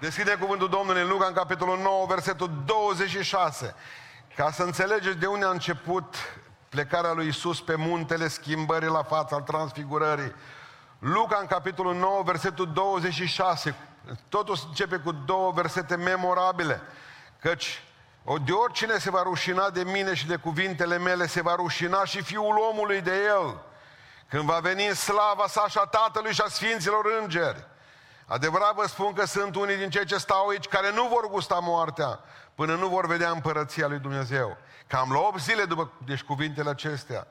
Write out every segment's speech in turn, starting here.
Deschide cuvântul Domnului în Luca, în capitolul 9, versetul 26. Ca să înțelegeți de unde a început plecarea lui Isus pe muntele schimbării la fața, al transfigurării. Luca, în capitolul 9, versetul 26. Totul începe cu două versete memorabile. Căci de oricine se va rușina de mine și de cuvintele mele, se va rușina și Fiul omului de el. Când va veni în slava sa și a Tatălui și a Sfinților Îngeri. Adevărat vă spun că sunt unii din cei ce stau aici care nu vor gusta moartea până nu vor vedea împărăția lui Dumnezeu. Cam la 8 zile după deci cuvintele acestea.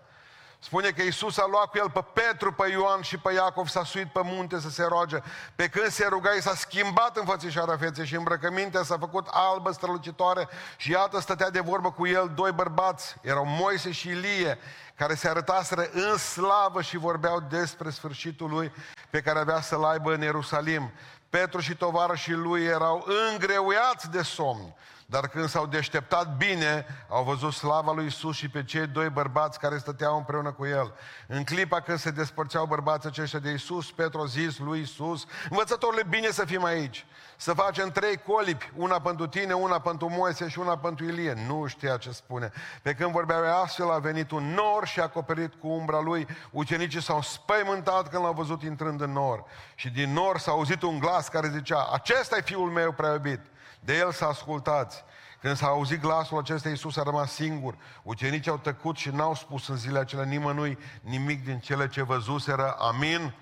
Spune că Iisus a luat cu el pe Petru, pe Ioan și pe Iacov, s-a suit pe munte să se roage. Pe când se ruga, i s-a schimbat în fățișarea feței și îmbrăcămintea s-a făcut albă, strălucitoare și iată stătea de vorbă cu el doi bărbați, erau Moise și Ilie, care se arătaseră în slavă și vorbeau despre sfârșitul lui pe care avea să-l aibă în Ierusalim. Petru și tovarășii lui erau îngreuiați de somn, dar când s-au deșteptat bine, au văzut slava lui Isus și pe cei doi bărbați care stăteau împreună cu el. În clipa când se despărțeau bărbații aceștia de Isus, Petru a zis lui Isus, învățătorule, bine să fim aici, să facem trei colipi, una pentru tine, una pentru Moise și una pentru Ilie. Nu știa ce spune. Pe când vorbeau astfel, a venit un nor și a acoperit cu umbra lui. Ucenicii s-au spăimântat când l-au văzut intrând în nor. Și din nor s-a auzit un glas care zicea, acesta e fiul meu prea iubit de el să ascultați. Când s-a auzit glasul acesta, Iisus a rămas singur. Ucenicii au tăcut și n-au spus în zilele acelea nimănui nimic din cele ce văzuseră. Amin? Amin.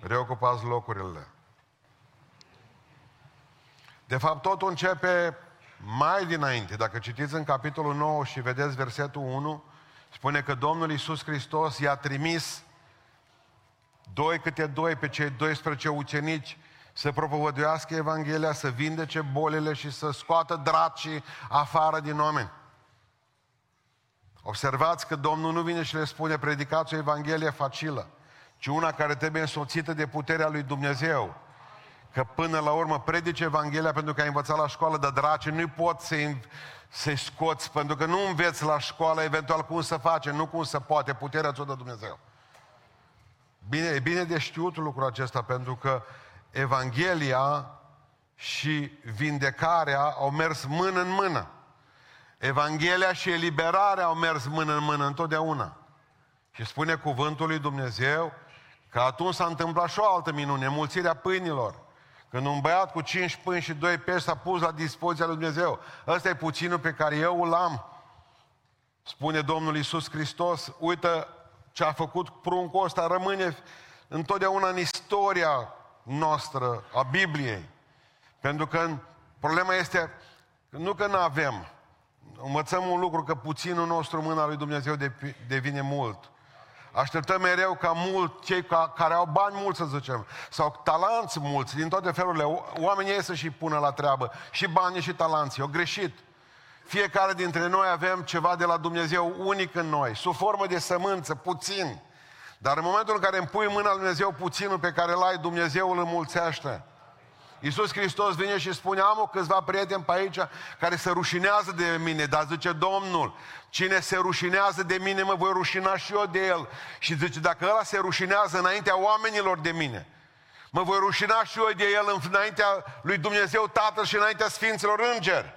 Reocupați locurile. De fapt, totul începe mai dinainte. Dacă citiți în capitolul 9 și vedeți versetul 1, spune că Domnul Iisus Hristos i-a trimis doi câte doi pe cei 12 ucenici să propovăduiască Evanghelia, să vindece bolile și să scoată dracii afară din oameni. Observați că Domnul nu vine și le spune predicați o Evanghelie facilă, ci una care trebuie însoțită de puterea lui Dumnezeu. Că până la urmă predice Evanghelia pentru că ai învățat la școală de draci, nu poți să-i, să scoți, pentru că nu înveți la școală eventual cum să face, nu cum să poate, puterea ți-o de Dumnezeu. Bine, e bine de știut lucrul acesta, pentru că Evanghelia și vindecarea au mers mână în mână. Evanghelia și eliberarea au mers mână în mână întotdeauna. Și spune cuvântul lui Dumnezeu că atunci s-a întâmplat și o altă minune, mulțirea pâinilor. Când un băiat cu cinci pâini și doi pești s-a pus la dispoziția lui Dumnezeu. Ăsta e puținul pe care eu îl am. Spune Domnul Isus Hristos, uită ce a făcut pruncul ăsta, rămâne întotdeauna în istoria noastră, a Bibliei. Pentru că problema este nu că nu avem. Învățăm un lucru că puținul nostru în mâna lui Dumnezeu devine mult. Așteptăm mereu ca mult, cei ca, care au bani mulți, să zicem, sau talanți mulți, din toate felurile, oamenii ei să și pună la treabă, și banii și talanții. O greșit. Fiecare dintre noi avem ceva de la Dumnezeu unic în noi, sub formă de sămânță, puțin. Dar în momentul în care îmi pui mâna lui Dumnezeu puținul pe care îl ai, Dumnezeu îl înmulțește. Iisus Hristos vine și spune, am o câțiva prieteni pe aici care se rușinează de mine, dar zice Domnul, cine se rușinează de mine, mă voi rușina și eu de el. Și zice, dacă ăla se rușinează înaintea oamenilor de mine, mă voi rușina și eu de el înaintea lui Dumnezeu Tatăl și înaintea Sfinților Îngeri.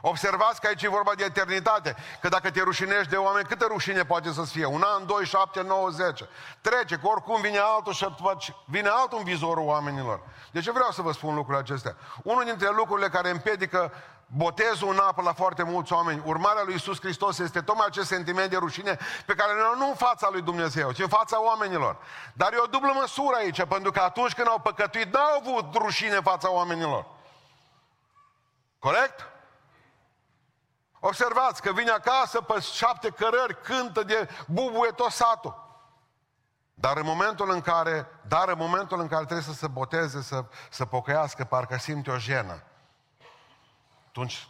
Observați că aici e vorba de eternitate. Că dacă te rușinești de oameni, câtă rușine poate să fie? Un an, doi, șapte, nouă, zece. Trece, că oricum vine altul și vine altul în vizorul oamenilor. De ce vreau să vă spun lucrurile acestea? Unul dintre lucrurile care împiedică botezul în apă la foarte mulți oameni, urmarea lui Isus Hristos este tocmai acest sentiment de rușine pe care nu în fața lui Dumnezeu, ci în fața oamenilor. Dar e o dublă măsură aici, pentru că atunci când au păcătuit, n-au avut rușine în fața oamenilor. Corect? Observați că vine acasă pe șapte cărări, cântă de bubuie tot satul. Dar în momentul în care, dar în momentul în care trebuie să se boteze, să, să pocăiască, parcă simte o jenă. Atunci,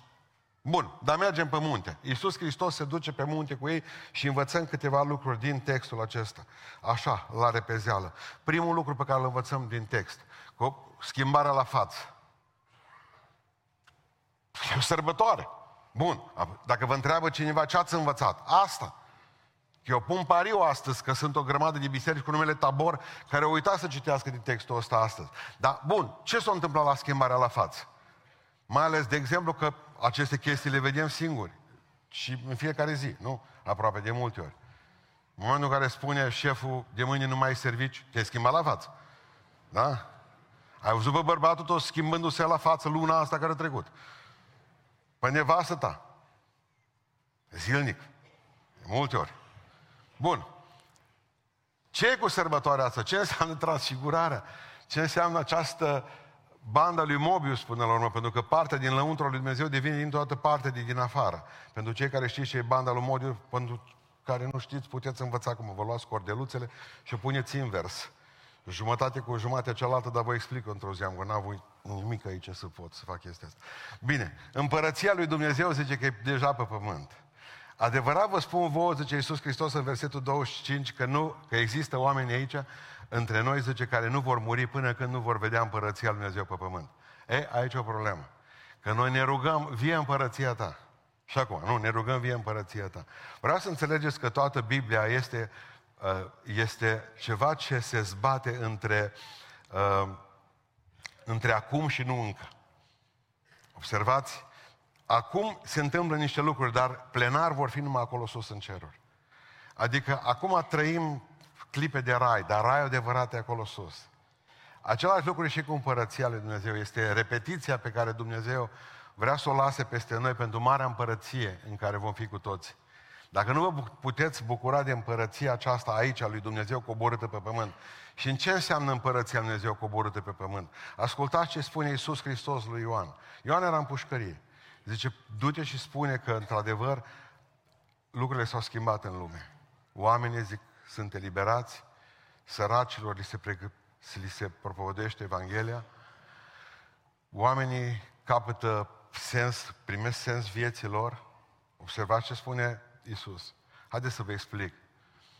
bun, dar mergem pe munte. Iisus Hristos se duce pe munte cu ei și învățăm câteva lucruri din textul acesta. Așa, la repezeală. Primul lucru pe care îl învățăm din text, cu schimbarea la față. E o sărbătoare. Bun, dacă vă întreabă cineva ce ați învățat, asta. Că eu pun pariu astăzi că sunt o grămadă de biserici cu numele Tabor care au uitat să citească din textul ăsta astăzi. Dar, bun, ce s-a întâmplat la schimbarea la față? Mai ales, de exemplu, că aceste chestii le vedem singuri. Și în fiecare zi, nu? Aproape de multe ori. În momentul în care spune șeful, de mâine nu mai ai servici, te-ai schimbat la față. Da? Ai văzut pe bărbatul tot schimbându-se la față luna asta care a trecut. Pe nevastă ta. Zilnic. De multe ori. Bun. Ce e cu sărbătoarea asta? Ce înseamnă transfigurarea? Ce înseamnă această banda lui Mobius până la urmă? Pentru că partea din lăuntru lui Dumnezeu devine din toată partea de din afară. Pentru cei care știți ce e banda lui Mobius, pentru care nu știți, puteți învăța cum vă luați cordeluțele și o puneți invers. Jumătate cu jumătatea cealaltă, dar vă explic într-o zi, am că n-am nimic aici să pot să fac chestia asta. Bine, împărăția lui Dumnezeu zice că e deja pe pământ. Adevărat vă spun vouă, zice Iisus Hristos în versetul 25, că, nu, că există oameni aici, între noi, zice, care nu vor muri până când nu vor vedea împărăția lui Dumnezeu pe pământ. E, aici e o problemă. Că noi ne rugăm, vie împărăția ta. Și acum, nu, ne rugăm vie împărăția ta. Vreau să înțelegeți că toată Biblia este, uh, este ceva ce se zbate între, uh, între acum și nu încă. Observați? Acum se întâmplă niște lucruri, dar plenar vor fi numai acolo sus în ceruri. Adică acum trăim clipe de rai, dar raiul adevărat e acolo sus. Același lucru și cu împărăția lui Dumnezeu. Este repetiția pe care Dumnezeu vrea să o lase peste noi pentru marea împărăție în care vom fi cu toți. Dacă nu vă puteți bucura de împărăția aceasta aici a lui Dumnezeu coborâtă pe pământ. Și în ce înseamnă împărăția lui Dumnezeu coborâtă pe pământ? Ascultați ce spune Iisus Hristos lui Ioan. Ioan era în pușcărie. Zice, du-te și spune că, într-adevăr, lucrurile s-au schimbat în lume. Oamenii zic, sunt eliberați, săracilor li se, pregă, li se propovădește Evanghelia, oamenii capătă sens, primesc sens vieților. Observați ce spune Isus. Haideți să vă explic.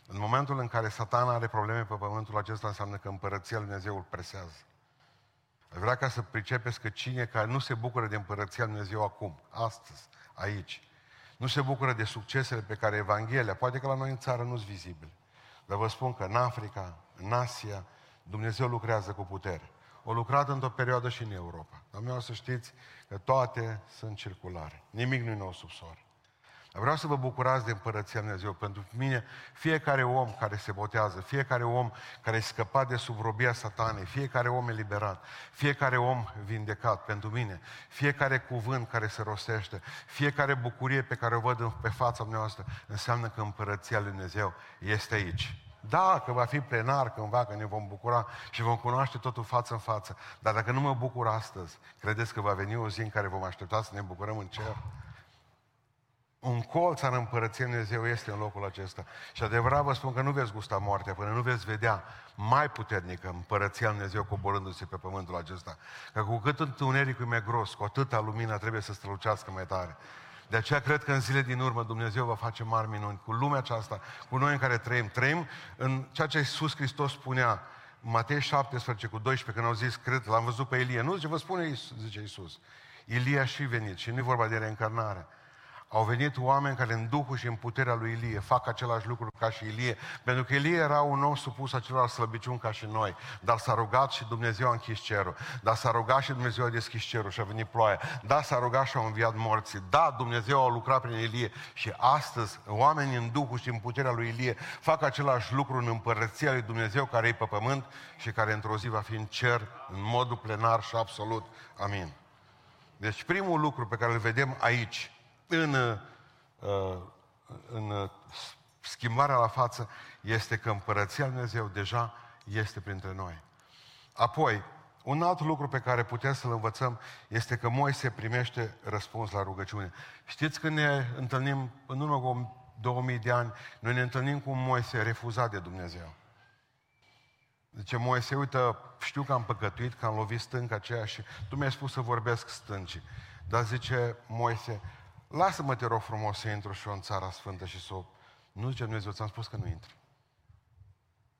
În momentul în care satana are probleme pe pământul acesta, înseamnă că împărăția Lui Dumnezeu îl presează. Aș vrea ca să pricepeți că cine care nu se bucură de împărăția Lui Dumnezeu acum, astăzi, aici, nu se bucură de succesele pe care Evanghelia, poate că la noi în țară nu sunt vizibile, dar vă spun că în Africa, în Asia, Dumnezeu lucrează cu putere. O lucrat într-o perioadă și în Europa. Dar vreau să știți că toate sunt circulare. Nimic nu e nou sub soare. Vreau să vă bucurați de Împărăția Dumnezeu. Pentru mine, fiecare om care se botează, fiecare om care e scăpat de sub robia satanei, fiecare om eliberat, fiecare om vindecat pentru mine, fiecare cuvânt care se rostește, fiecare bucurie pe care o văd pe fața noastră, înseamnă că Împărăția Lui Dumnezeu este aici. Da, că va fi plenar cândva, că ne vom bucura și vom cunoaște totul față în față. Dar dacă nu mă bucur astăzi, credeți că va veni o zi în care vom aștepta să ne bucurăm în cer? Un colț al împărăției Dumnezeu este în locul acesta. Și adevărat vă spun că nu veți gusta moartea până nu veți vedea mai puternică împărăția Dumnezeu coborându-se pe pământul acesta. Că cu cât întunericul e mai gros, cu atâta lumina trebuie să strălucească mai tare. De aceea cred că în zile din urmă Dumnezeu va face mari minuni cu lumea aceasta, cu noi în care trăim. Trăim în ceea ce Iisus Hristos spunea, Matei 17 cu 12, când au zis, cred, l-am văzut pe Ilie. Nu, zice, vă spune, zice Iisus. Ilie a și venit și nu e vorba de reîncarnare. Au venit oameni care în Duhul și în puterea lui Ilie fac același lucru ca și Ilie, pentru că Ilie era un om supus acelor slăbiciuni ca și noi, dar s-a rugat și Dumnezeu a închis cerul, dar s-a rugat și Dumnezeu a deschis cerul și a venit ploaia, da, s-a rugat și au înviat morții, da, Dumnezeu a lucrat prin Ilie. Și astăzi oamenii în Duhul și în puterea lui Ilie fac același lucru în împărăția lui Dumnezeu care e pe pământ și care într-o zi va fi în cer în modul plenar și absolut. Amin. Deci primul lucru pe care îl vedem aici, în, uh, în uh, schimbarea la față este că împărăția Lui Dumnezeu deja este printre noi. Apoi, un alt lucru pe care putem să-l învățăm este că Moise primește răspuns la rugăciune. Știți când ne întâlnim, în urmă cu 2000 de ani, noi ne întâlnim cu Moise refuzat de Dumnezeu. Zice Moise, uite, știu că am păcătuit, că am lovit stânca aceea și tu mi-ai spus să vorbesc stâncii. Dar zice Moise, lasă-mă, te rog frumos, să intru și eu în țara sfântă și să o... Nu zice Dumnezeu, ți-am spus că nu intru.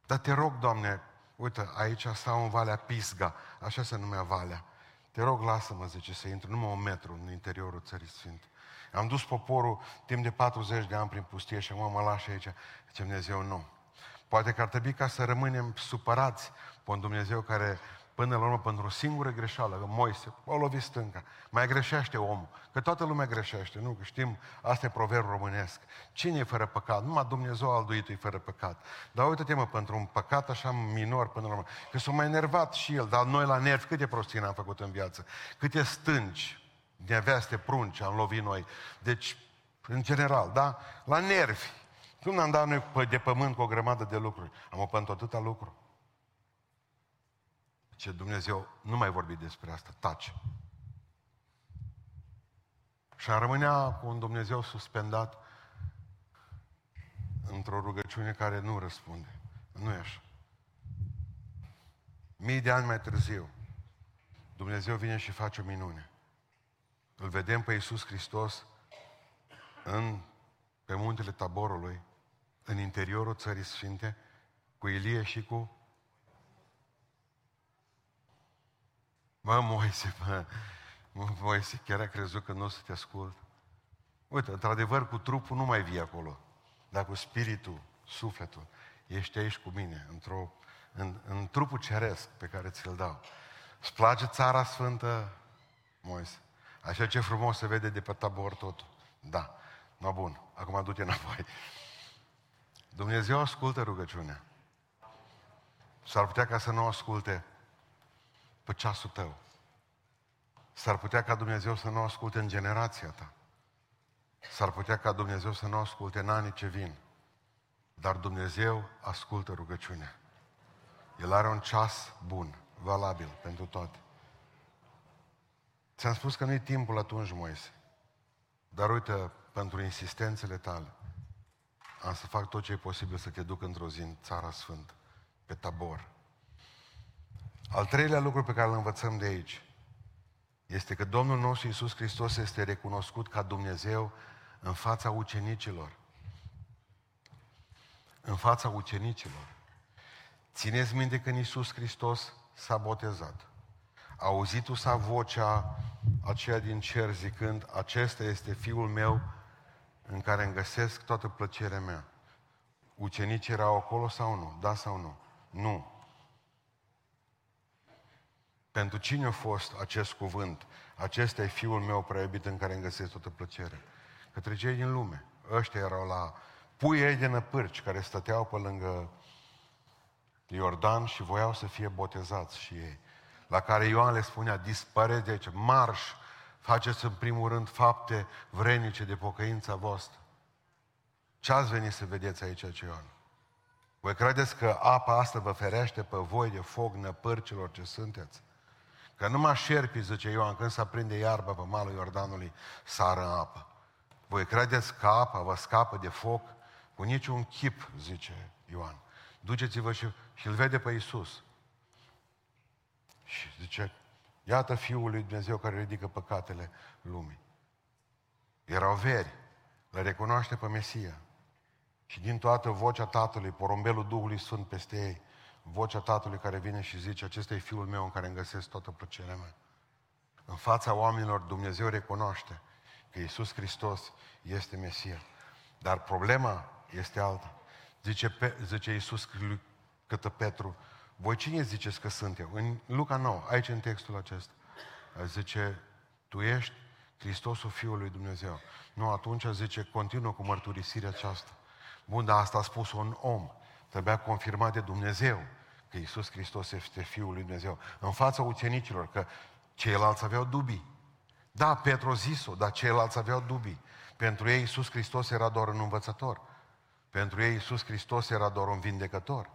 Dar te rog, Doamne, uite, aici stau în Valea Pisga, așa se numea Valea. Te te rog, lasă-mă, zice, să intru numai un metru în interiorul țării Sfinte. Am dus poporul timp de 40 de ani prin pustie și acum mă lași aici. Zice Dumnezeu, nu. Poate că ar trebui ca să rămânem supărați pe un Dumnezeu care Până la urmă, pentru o singură greșeală, că Moise, o lovit stânca, mai greșește omul, că toată lumea greșește, nu? Că știm, asta e proverb românesc. Cine e fără păcat? Numai Dumnezeu alduitul e fără păcat. Dar uite-te mă, pentru un păcat așa minor până la urmă, că s-a mai enervat și el, dar noi la nervi câte prostii am făcut în viață, câte stânci, neveste, prunci am lovit noi. Deci, în general, da? La nervi. Cum n-am dat noi de pământ cu o grămadă de lucruri? Am opănt atâta lucruri. Ce Dumnezeu nu mai vorbi despre asta, taci. Și am rămânea cu un Dumnezeu suspendat într-o rugăciune care nu răspunde. Nu e așa. Mii de ani mai târziu, Dumnezeu vine și face o minune. Îl vedem pe Iisus Hristos în, pe muntele Taborului, în interiorul țării Sfinte, cu Ilie și cu Mă, Moise, mă, mă, Moise, chiar a crezut că nu o să te ascult. Uite, într-adevăr, cu trupul nu mai vii acolo, dar cu spiritul, sufletul, ești aici cu mine, într-o, în, în trupul ceresc pe care ți-l dau. Îți place țara sfântă, Moise? Așa ce frumos se vede de pe tabor totul. Da. No, bun. Acum du-te înapoi. Dumnezeu ascultă rugăciunea. S-ar putea ca să nu asculte pe ceasul tău. S-ar putea ca Dumnezeu să nu asculte în generația ta. S-ar putea ca Dumnezeu să nu asculte în anii ce vin. Dar Dumnezeu ascultă rugăciunea. El are un ceas bun, valabil pentru toate. Ți-am spus că nu-i timpul atunci, Moise. Dar uite, pentru insistențele tale, am să fac tot ce e posibil să te duc într-o zi în Țara Sfântă, pe tabor. Al treilea lucru pe care îl învățăm de aici este că Domnul nostru Iisus Hristos este recunoscut ca Dumnezeu în fața ucenicilor. În fața ucenicilor. Țineți minte când Iisus Hristos s-a botezat. Auzitul sa vocea aceea din cer zicând, acesta este Fiul meu în care îmi găsesc toată plăcerea mea. Ucenicii erau acolo sau nu? Da sau nu? Nu. Pentru cine a fost acest cuvânt? Acesta e Fiul meu prea iubit în care îmi găsesc toată plăcere. Către cei din lume. Ăștia erau la pui ei de năpârci care stăteau pe lângă Iordan și voiau să fie botezați și ei. La care Ioan le spunea, dispăreți de aici, marș, faceți în primul rând fapte vrenice de pocăința voastră. Ce ați venit să vedeți aici, ce Ioan? Voi credeți că apa asta vă ferește pe voi de foc năpârcilor ce sunteți? Că numai șerpii, zice Ioan, când se aprinde iarba pe malul Iordanului, sară în apă. Voi credeți că apa vă scapă de foc? Cu niciun chip, zice Ioan. Duceți-vă și, și îl vede pe Iisus. Și zice, iată Fiul lui Dumnezeu care ridică păcatele lumii. Erau veri, le recunoaște pe Mesia. Și din toată vocea Tatălui, porumbelul Duhului Sfânt peste ei, vocea Tatălui care vine și zice, acesta e Fiul meu în care îmi găsesc toată plăcerea mea. În fața oamenilor Dumnezeu recunoaște că Iisus Hristos este Mesia. Dar problema este alta. Zice, pe, zice Iisus către Petru, voi cine ziceți că sunt eu? În Luca 9, aici în textul acesta, zice, tu ești Hristosul Fiului Dumnezeu. Nu, atunci zice, continuă cu mărturisirea aceasta. Bun, dar asta a spus un om. Trebuia confirmat de Dumnezeu că Iisus Hristos este Fiul lui Dumnezeu. În fața ucenicilor, că ceilalți aveau dubii. Da, Petru zis-o, dar ceilalți aveau dubii. Pentru ei Iisus Hristos era doar un învățător. Pentru ei Iisus Hristos era doar un vindecător.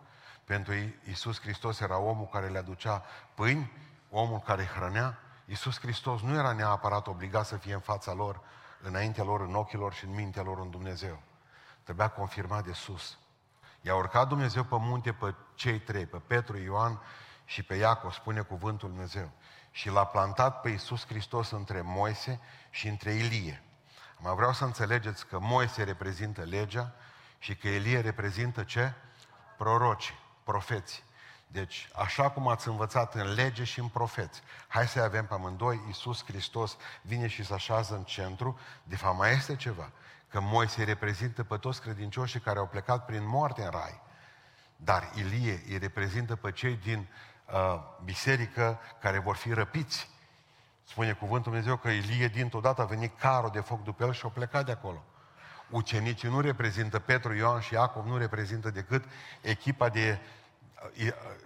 Pentru ei Iisus Hristos era omul care le aducea pâini, omul care hrănea. Iisus Hristos nu era neapărat obligat să fie în fața lor, înaintea lor, în ochii lor și în mintea lor în Dumnezeu. Trebuia confirmat de sus. I-a urcat Dumnezeu pe munte pe cei trei, pe Petru, Ioan și pe Iacov, spune cuvântul Dumnezeu. Și l-a plantat pe Iisus Hristos între Moise și între Ilie. Mă vreau să înțelegeți că Moise reprezintă legea și că Ilie reprezintă ce? Proroci, profeți. Deci, așa cum ați învățat în lege și în profeți, hai să avem pe amândoi, Iisus Hristos vine și se așează în centru, de fapt mai este ceva, că Moise reprezintă pe toți credincioșii care au plecat prin moarte în rai, dar Ilie îi reprezintă pe cei din uh, biserică care vor fi răpiți. Spune cuvântul Dumnezeu că Ilie dintr-o dată a venit carul de foc după el și a plecat de acolo. Ucenicii nu reprezintă Petru, Ioan și Iacov, nu reprezintă decât echipa de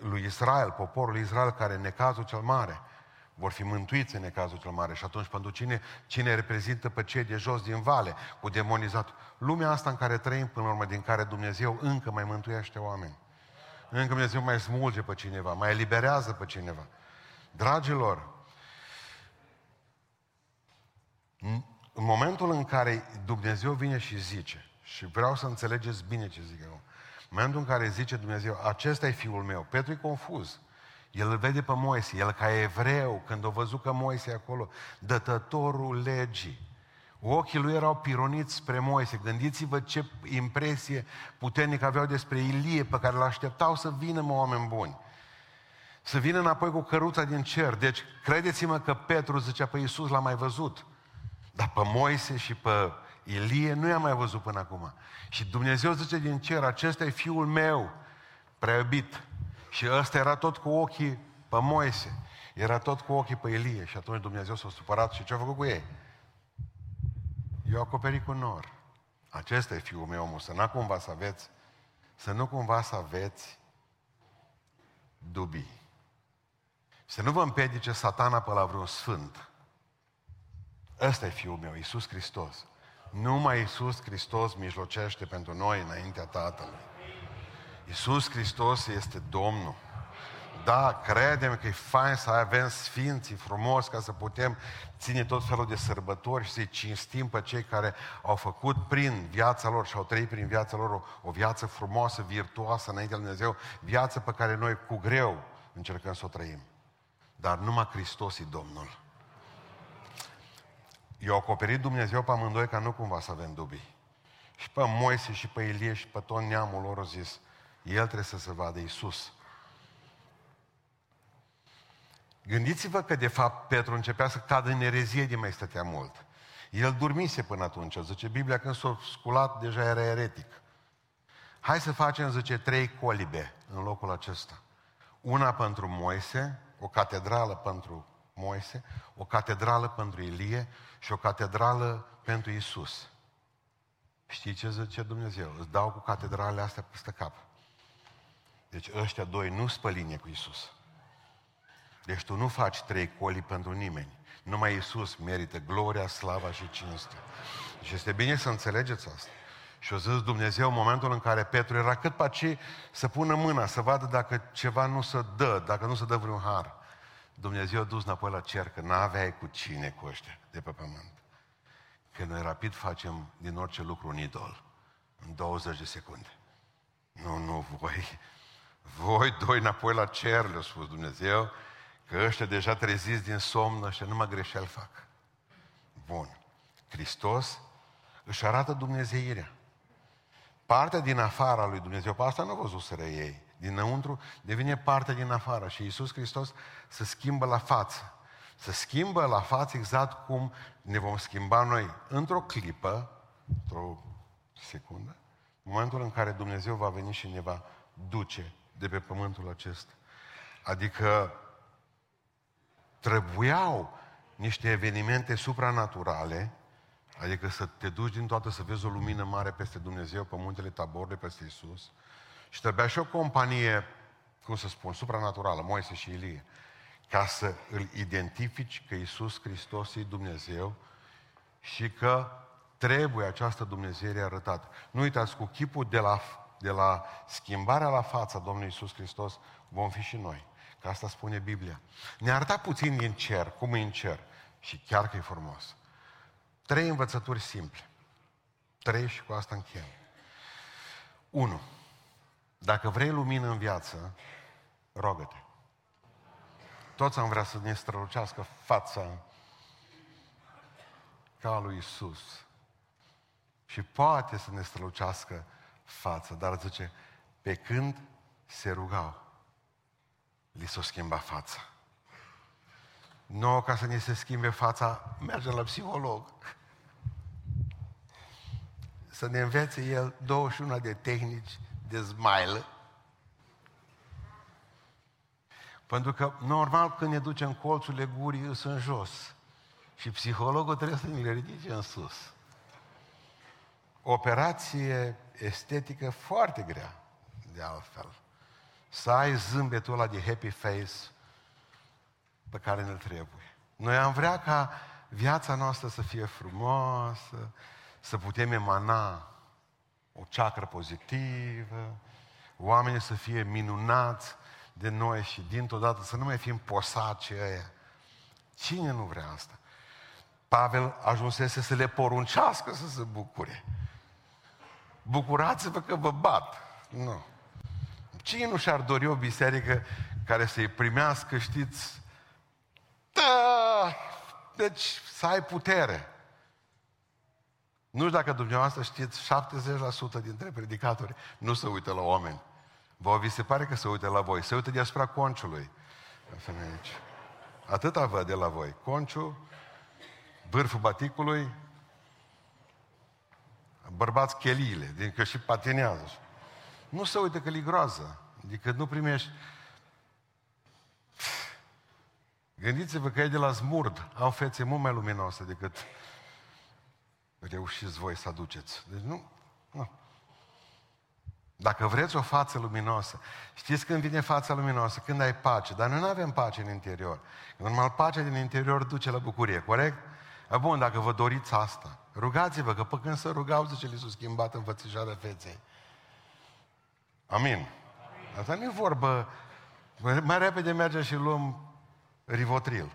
lui Israel, poporul Israel, care în necazul cel mare vor fi mântuiți în necazul cel mare. Și atunci, pentru cine, cine reprezintă pe cei de jos din vale, cu demonizat, lumea asta în care trăim până la urmă, din care Dumnezeu încă mai mântuiește oameni. Încă Dumnezeu mai smulge pe cineva, mai eliberează pe cineva. Dragilor, în momentul în care Dumnezeu vine și zice, și vreau să înțelegeți bine ce zic eu, în momentul în care zice Dumnezeu, acesta e fiul meu, Petru e confuz. El îl vede pe Moise, el ca evreu, când a văzut că Moise e acolo, dătătorul legii. Ochii lui erau pironiți spre Moise. Gândiți-vă ce impresie puternică aveau despre Ilie, pe care l-așteptau să vină mă, oameni buni. Să vină înapoi cu căruța din cer. Deci, credeți-mă că Petru zicea, pe Iisus l-a mai văzut. Dar pe Moise și pe Ilie nu i-a mai văzut până acum. Și Dumnezeu zice din cer, acesta e fiul meu, prea iubit. Și ăsta era tot cu ochii pe Moise. Era tot cu ochii pe Ilie. Și atunci Dumnezeu s-a supărat și ce a făcut cu ei? Eu acoperit cu nor. Acesta e fiul meu, omul, să nu cumva să aveți, să nu cumva să aveți dubii. Să nu vă împedice satana pe la vreun sfânt. Ăsta e fiul meu, Iisus Hristos. Numai Iisus Hristos mijlocește pentru noi înaintea Tatălui. Iisus Hristos este Domnul. Da, credem că e fain să avem sfinții frumos ca să putem ține tot felul de sărbători și să-i cinstim pe cei care au făcut prin viața lor și au trăit prin viața lor o, o viață frumoasă, virtuoasă înaintea lui Dumnezeu, viață pe care noi cu greu încercăm să o trăim. Dar numai Hristos e Domnul. I-a acoperit Dumnezeu pe amândoi ca nu cumva să avem dubii. Și pe Moise și pe Ilie și pe tot neamul lor au zis, el trebuie să se vadă Iisus. Gândiți-vă că de fapt Petru începea să cadă în erezie de mai stătea mult. El dormise până atunci, zice Biblia, când s-a sculat, deja era eretic. Hai să facem, zice, trei colibe în locul acesta. Una pentru Moise, o catedrală pentru Moise, o catedrală pentru Ilie și o catedrală pentru Isus. Știi ce zice Dumnezeu? Îți dau cu catedralele astea peste cap. Deci ăștia doi nu spălinie cu Isus. Deci tu nu faci trei coli pentru nimeni. Numai Isus merită gloria, slava și cinstea. Și este bine să înțelegeți asta. Și o zis Dumnezeu în momentul în care Petru era cât pe ce să pună mâna, să vadă dacă ceva nu se dă, dacă nu se dă vreun har. Dumnezeu a dus înapoi la cer, că n-aveai cu cine cu ăștia de pe pământ. Că noi rapid facem din orice lucru un idol. În 20 de secunde. Nu, nu, voi, voi doi înapoi la cer, le-a spus Dumnezeu, că ăștia deja treziți din somn, ăștia numai greșel fac. Bun. Hristos își arată Dumnezeirea. Partea din afara lui Dumnezeu, pe asta nu au văzut să ei dinăuntru devine parte din afară și Iisus Hristos se schimbă la față. Se schimbă la față exact cum ne vom schimba noi într-o clipă, într-o secundă, în momentul în care Dumnezeu va veni și ne va duce de pe pământul acesta. Adică trebuiau niște evenimente supranaturale, adică să te duci din toată să vezi o lumină mare peste Dumnezeu, pe muntele Tabor, de peste Isus, și trebuia și o companie, cum să spun, supranaturală, Moise și Ilie, ca să îl identifici că Iisus Hristos e Dumnezeu și că trebuie această Dumnezeiere arătată. Nu uitați, cu chipul de la, de la schimbarea la fața Domnului Iisus Hristos vom fi și noi. Că asta spune Biblia. Ne arăta puțin din cer, cum e în cer. Și chiar că e frumos. Trei învățături simple. Trei și cu asta încheiem. Unu. Dacă vrei lumină în viață, rogă-te. Toți am vrea să ne strălucească fața ca lui Isus. Și poate să ne strălucească fața, dar zice, pe când se rugau. li s-o schimba fața. Nu ca să ne se schimbe fața, mergem la psiholog. Să ne învețe el 21 de tehnici de smile. Pentru că, normal, când ne ducem colțurile gurii, sunt jos. Și psihologul trebuie să ne le ridice în sus. Operație estetică foarte grea, de altfel. Să ai zâmbetul ăla de happy face pe care ne trebuie. Noi am vrea ca viața noastră să fie frumoasă, să putem emana o ceacră pozitivă, oamenii să fie minunați de noi și dintr-o dată să nu mai fim posaci ăia. Cine nu vrea asta? Pavel ajunsese să le poruncească să se bucure. Bucurați-vă că vă bat. Nu. Cine nu și-ar dori o biserică care să-i primească, știți, da, deci să ai putere. Nu știu dacă dumneavoastră știți, 70% dintre predicatori nu se uită la oameni. Vă vi se pare că se uită la voi. Se uită deasupra conciului. Atâta văd de la voi. Conciul, vârful baticului, bărbați cheliile, din că și patinează. Nu se uită că li groază. Adică nu primești... Gândiți-vă că e de la smurd. Au fețe mult mai luminoase decât reușiți voi să aduceți. Deci nu, nu. Dacă vreți o față luminoasă, știți când vine fața luminoasă? Când ai pace. Dar noi nu avem pace în interior. Normal, pacea din interior duce la bucurie, corect? Bun, dacă vă doriți asta, rugați-vă, că pe când să rugau, zice, li s-a schimbat înfățișarea feței. Amin. Asta nu e vorbă. Mai repede mergem și luăm rivotril.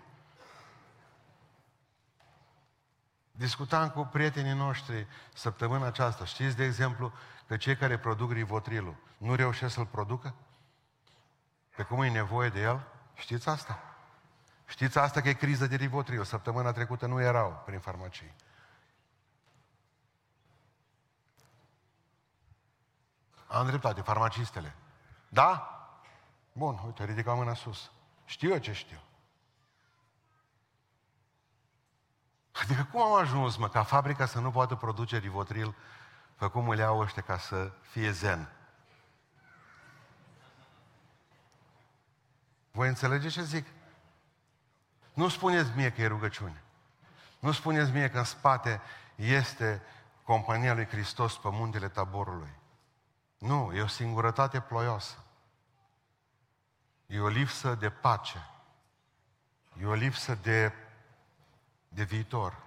Discutam cu prietenii noștri săptămâna aceasta. Știți, de exemplu, că cei care produc rivotrilul nu reușesc să-l producă? Pe cum e nevoie de el? Știți asta? Știți asta că e criză de rivotril. Săptămâna trecută nu erau prin farmacii. Am dreptate, farmacistele. Da? Bun, uite, ridică mâna sus. Știu eu ce știu. Adică cum am ajuns, mă, ca fabrica să nu poată produce rivotril Fă cum îl iau ăștia ca să fie zen. Voi înțelegeți ce zic? Nu spuneți mie că e rugăciune. Nu spuneți mie că în spate este compania lui Hristos pe muntele taborului. Nu, e o singurătate ploioasă. E o lipsă de pace. E o lipsă de, de viitor.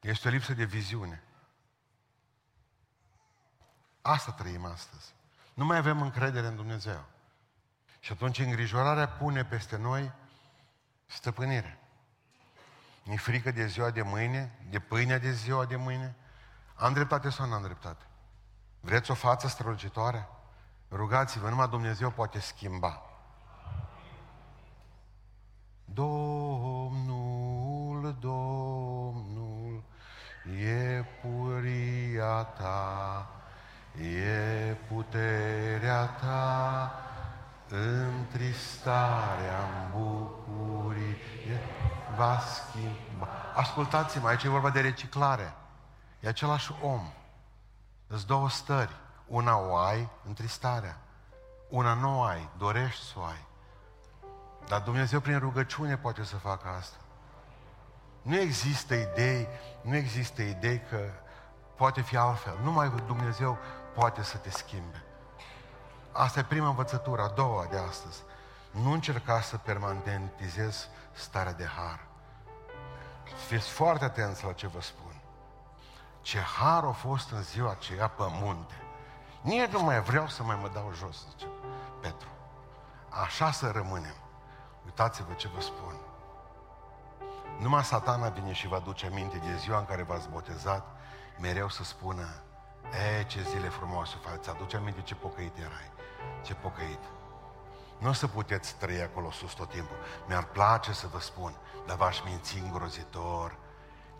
Este o lipsă de viziune. Asta trăim astăzi. Nu mai avem încredere în Dumnezeu. Și atunci îngrijorarea pune peste noi stăpânire. Mi frică de ziua de mâine, de pâinea de ziua de mâine. Am dreptate sau nu am dreptate? Vreți o față strălucitoare? Rugați-vă, numai Dumnezeu poate schimba. Domnul, Domnul, e puria ta, e puterea ta, întristarea în bucurie va schimba. Ascultați-mă, aici e vorba de reciclare. E același om. Îți două stări. Una o ai, întristarea. Una nu o ai, dorești să o ai. Dar Dumnezeu prin rugăciune poate să facă asta. Nu există idei, nu există idei că poate fi altfel. Numai Dumnezeu poate să te schimbe. Asta e prima învățătură, a doua de astăzi. Nu încerca să permanentizezi starea de har. Fiți foarte atenți la ce vă spun. Ce har a fost în ziua aceea pe munte. Nici nu mai vreau să mai mă dau jos, zice Petru. Așa să rămânem. Uitați-vă ce vă spun. Numai satana vine și vă aduce aminte de ziua în care v-ați botezat, mereu să spună, e, ce zile frumoase faci, aduce aminte ce pocăit erai, ce pocăit. Nu o să puteți trăi acolo sus tot timpul. Mi-ar place să vă spun, dar v-aș minți îngrozitor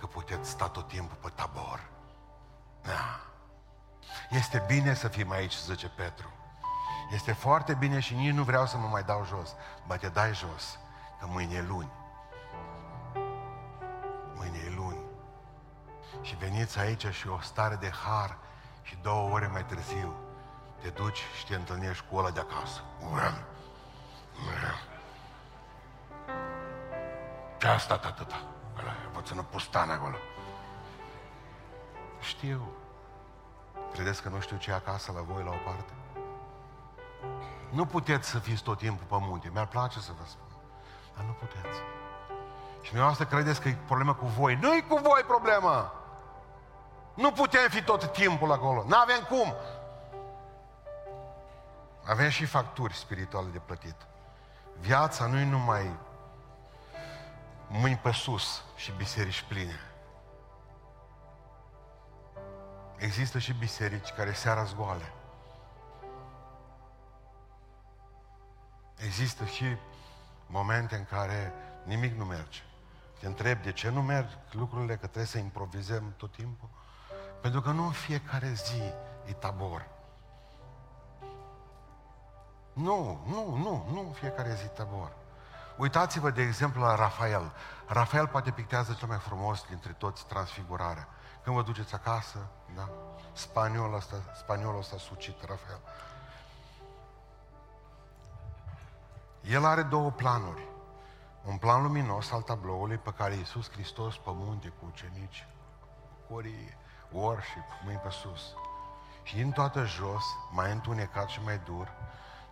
că puteți sta tot timpul pe tabor. Da. Este bine să fim aici, zice Petru. Este foarte bine și nici nu vreau să mă mai dau jos. Ba te dai jos, că mâine e luni. Mâine e luni. Și veniți aici și o stare de har și două ore mai târziu te duci și te întâlnești cu ăla de acasă. Ce a stat atâta? Ăla, vă țină pustan acolo. Știu. Credeți că nu știu ce e acasă la voi la o parte? Nu puteți să fiți tot timpul pe munte. Mi-ar place să vă spun. Dar nu puteți. Și dumneavoastră credeți că e problema cu voi. Nu e cu voi problema! Nu putem fi tot timpul acolo. Nu avem cum. Avem și facturi spirituale de plătit. Viața nu e numai mâini pe sus și biserici pline. Există și biserici care seara zgoale. Există și momente în care nimic nu merge. Te întreb de ce nu merg lucrurile, că trebuie să improvizăm tot timpul? Pentru că nu în fiecare zi e tabor. Nu, nu, nu, nu în fiecare zi tabor. Uitați-vă, de exemplu, la Rafael. Rafael poate pictează cel mai frumos dintre toți transfigurarea. Când vă duceți acasă, da? Spaniolul ăsta, spaniolul ăsta sucit, Rafael. El are două planuri. Un plan luminos al tabloului pe care Iisus Hristos pe munte cu ucenici, corii, worship, mâini pe sus. Și din toată jos, mai întunecat și mai dur,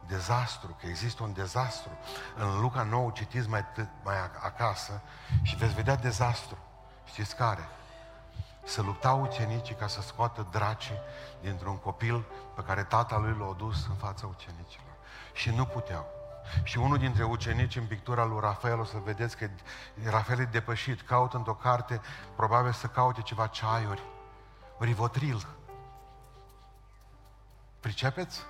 dezastru, că există un dezastru. În Luca 9 citiți mai, mai acasă și veți vedea dezastru. Știți care? Să luptau ucenicii ca să scoată dracii dintr-un copil pe care tata lui l-a dus în fața ucenicilor. Și nu puteau. Și unul dintre ucenici în pictura lui Rafael, o să vedeți că Rafael e depășit, caută într-o carte, probabil să caute ceva ceaiuri, rivotril. Pricepeți?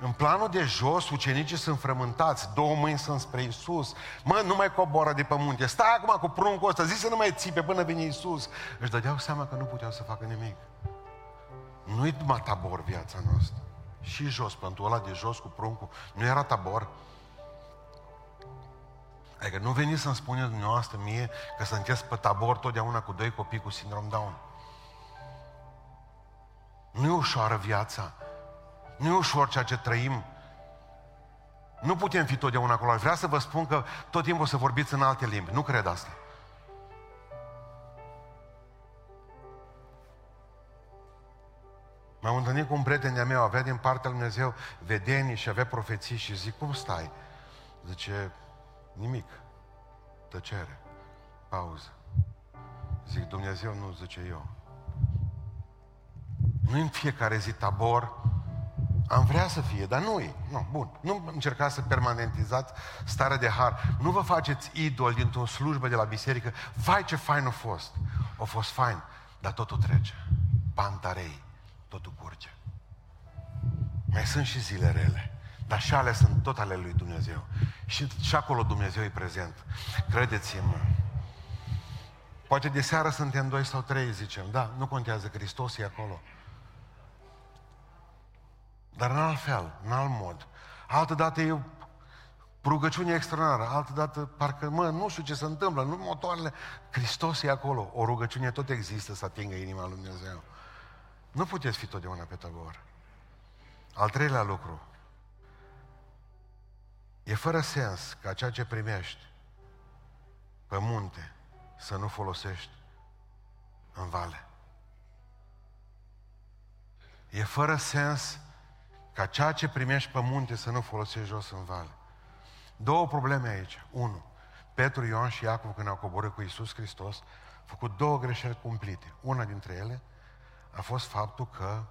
În planul de jos, ucenicii sunt frământați, două mâini sunt spre Isus. Mă, nu mai coboră de pe munte. Stai acum cu pruncul ăsta, zi să nu mai țipe până vine Isus. Își dădeau seama că nu puteau să facă nimic. Nu-i numai tabor viața noastră. Și jos, pentru ăla de jos cu pruncul, nu era tabor. Adică nu veniți să-mi spuneți dumneavoastră mie că sunteți pe tabor totdeauna cu doi copii cu sindrom Down. Nu e ușoară viața. Nu e ușor ceea ce trăim. Nu putem fi totdeauna acolo. Vreau să vă spun că tot timpul o să vorbiți în alte limbi. Nu cred asta. M-am întâlnit cu un prieten de-a meu, avea din partea lui Dumnezeu vedenii și avea profeții și zic, cum stai? Zice, nimic. Tăcere. Pauză. Zic, Dumnezeu nu, zice eu. Nu în fiecare zi tabor, am vrea să fie, dar nu e. Nu, bun. Nu încercați să permanentizați starea de har. Nu vă faceți idol dintr-o slujbă de la biserică. Vai ce fain a fost. A fost fain, dar totul trece. Pantarei, totul curge. Mai sunt și zile rele. Dar și ale sunt tot ale lui Dumnezeu. Și, și acolo Dumnezeu e prezent. Credeți-mă. Poate de seară suntem doi sau trei, zicem. Da, nu contează, Hristos e acolo. Dar în alt fel, în alt mod. Altă dată e rugăciune extraordinară, altă dată parcă, mă, nu știu ce se întâmplă, nu motoarele. Hristos e acolo. O rugăciune tot există să atingă inima lui Dumnezeu. Nu puteți fi totdeauna pe tabor. Al treilea lucru. E fără sens ca ceea ce primești pe munte să nu folosești în vale. E fără sens ca ceea ce primești pe munte să nu folosești jos în vale. Două probleme aici. Unu, Petru, Ioan și Iacov, când au coborât cu Isus Hristos, au făcut două greșeli cumplite. Una dintre ele a fost faptul că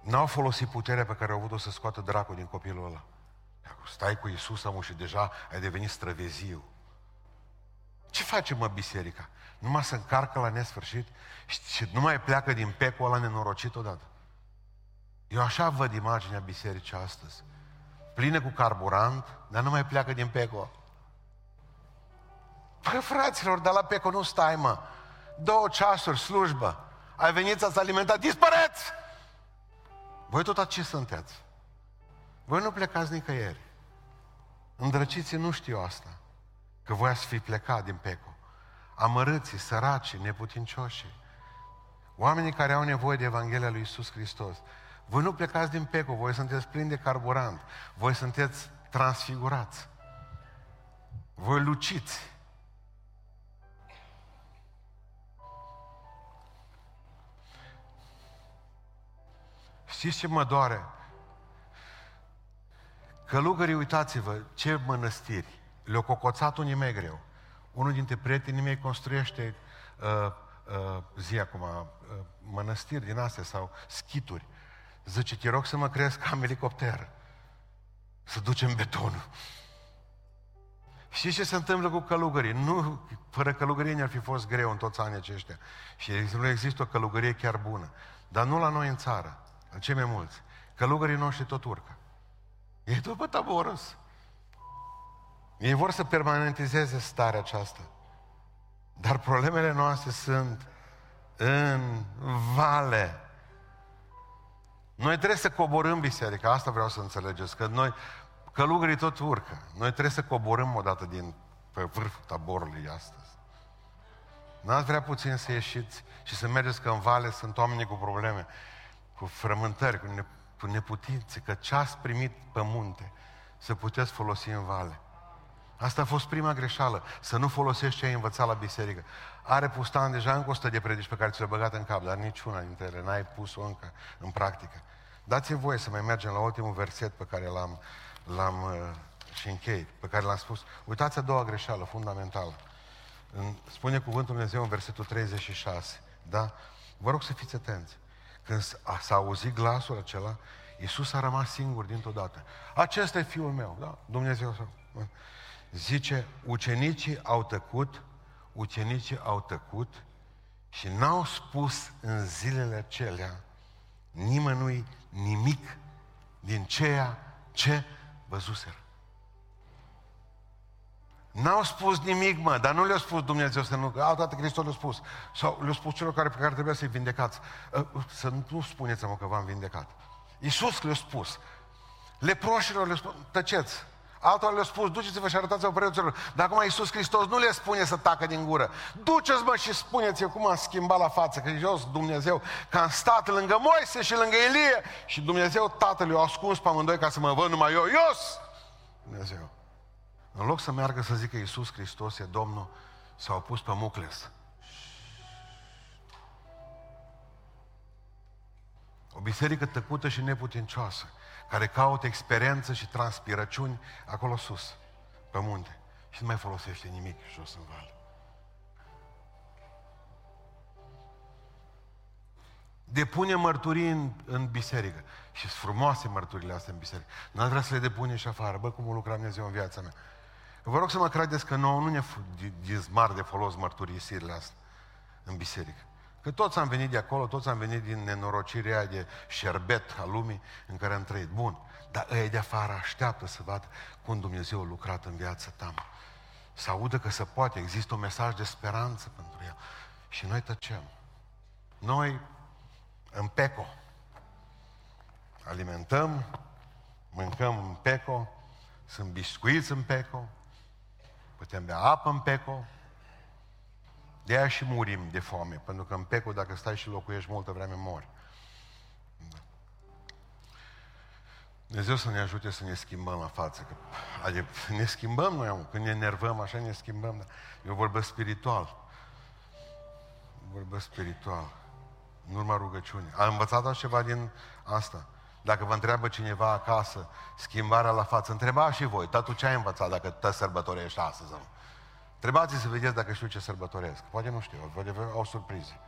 n-au folosit puterea pe care au avut-o să scoată dracul din copilul ăla. Stai cu Isus, amu, și deja ai devenit străveziu. Ce face, mă, biserica? Numai să încarcă la nesfârșit și nu mai pleacă din pecul ăla nenorocit odată. Eu așa văd imaginea bisericii astăzi. Plină cu carburant, dar nu mai pleacă din peco. Păi fraților, dar la peco nu stai, mă. Două ceasuri, slujbă. Ai venit să-ți alimentat, dispăreți! Voi tot ce sunteți. Voi nu plecați nicăieri. Îndrăciții nu știu asta. Că voi ați fi plecat din Peco. Amărâții, săracii, neputincioșii. Oamenii care au nevoie de Evanghelia lui Isus Hristos. Voi nu plecați din Peco, voi sunteți plini de carburant. Voi sunteți transfigurați. Voi luciți. Știți ce mă doare? Călugării, uitați-vă, ce mănăstiri. Le-au cocoțat unii mei greu. Unul dintre prietenii mei construiește uh, uh, zi acum, uh, mănăstiri din astea sau schituri. Zice, te rog să mă crezi am elicopter. Să ducem betonul. Știți ce se întâmplă cu călugării? Nu, fără călugărie ne-ar fi fost greu în toți anii aceștia. Și nu există o călugărie chiar bună. Dar nu la noi în țară, în cei mai mulți. Călugării noștri tot urcă. Ei tot pe taborus. Ei vor să permanentizeze starea aceasta. Dar problemele noastre sunt în vale. Noi trebuie să coborâm biserica, asta vreau să înțelegeți, că noi, călugării tot urcă. Noi trebuie să coborâm odată din pe vârful taborului astăzi. N-ați vrea puțin să ieșiți și să mergeți că în vale sunt oameni cu probleme, cu frământări, cu, ne, cu neputințe, că ce ați primit pe munte să puteți folosi în vale. Asta a fost prima greșeală, să nu folosești ce ai învățat la biserică. Are pustan deja încă 100 de predici pe care ți le-a băgat în cap, dar niciuna dintre ele n-ai pus-o încă în practică. Dați-mi voie să mai mergem la ultimul verset pe care l-am, l-am uh, și închei, pe care l-am spus. Uitați a doua greșeală fundamentală. În, spune cuvântul Dumnezeu în versetul 36. Da? Vă rog să fiți atenți. Când s-a auzit glasul acela, Iisus a rămas singur dintr-o dată. Acesta e Fiul meu, da? Dumnezeu să... Zice, ucenicii au tăcut, ucenicii au tăcut și n-au spus în zilele acelea nimănui nimic din ceea ce văzuseră. N-au spus nimic, mă, dar nu le-a spus Dumnezeu să nu... Altădată Hristos le-a spus. Sau le-a spus celor care, pe care trebuia să-i vindecați. Ă, să nu spuneți-mă că v-am vindecat. Iisus le-a spus. Leproșilor le-a spus, tăceți. Altora le-a spus, duceți-vă și arătați-vă preoților. Dar acum Iisus Hristos nu le spune să tacă din gură. Duceți-mă și spuneți cum am schimbat la față, că jos Dumnezeu, că am stat lângă Moise și lângă Elie și Dumnezeu Tatăl i-a ascuns pe amândoi ca să mă văd numai eu, Ios! Dumnezeu. În loc să meargă să zică Iisus Hristos e Domnul, s-au pus pe mucles. O biserică tăcută și neputincioasă, care caută experiență și transpirăciuni acolo sus, pe munte. Și nu mai folosește nimic jos în val. Depune mărturii în, în biserică. Și sunt frumoase mărturile astea în biserică. Nu vrea să le depune și afară. Bă, cum o lucra Dumnezeu în viața mea. Vă rog să mă credeți că nouă nu ne dizmar de folos mărturisirile astea în biserică. Că toți am venit de acolo, toți am venit din nenorocirea de șerbet al lumii în care am trăit. Bun, dar ei de afară așteaptă să vadă cum Dumnezeu a lucrat în viața ta. Să audă că se poate, există un mesaj de speranță pentru el. Și noi tăcem. Noi, în peco, alimentăm, mâncăm în peco, sunt biscuiți în peco, putem bea apă în peco, de aia și murim de foame, pentru că în peco, dacă stai și locuiești multă vreme, mori. Da. Dumnezeu să ne ajute să ne schimbăm la față. Că, adică ne schimbăm noi, am, când ne enervăm, așa ne schimbăm. Dar eu vorbesc spiritual. Vorbesc spiritual. În urma rugăciunii. Am învățat ceva din asta. Dacă vă întreabă cineva acasă schimbarea la față, întrebați și voi, tatu ce ai învățat dacă te sărbătorești astăzi? Întrebați să vedeți dacă știu ce sărbătoresc. Poate nu știu, poate au surprize.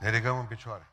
Ne legăm în picioare.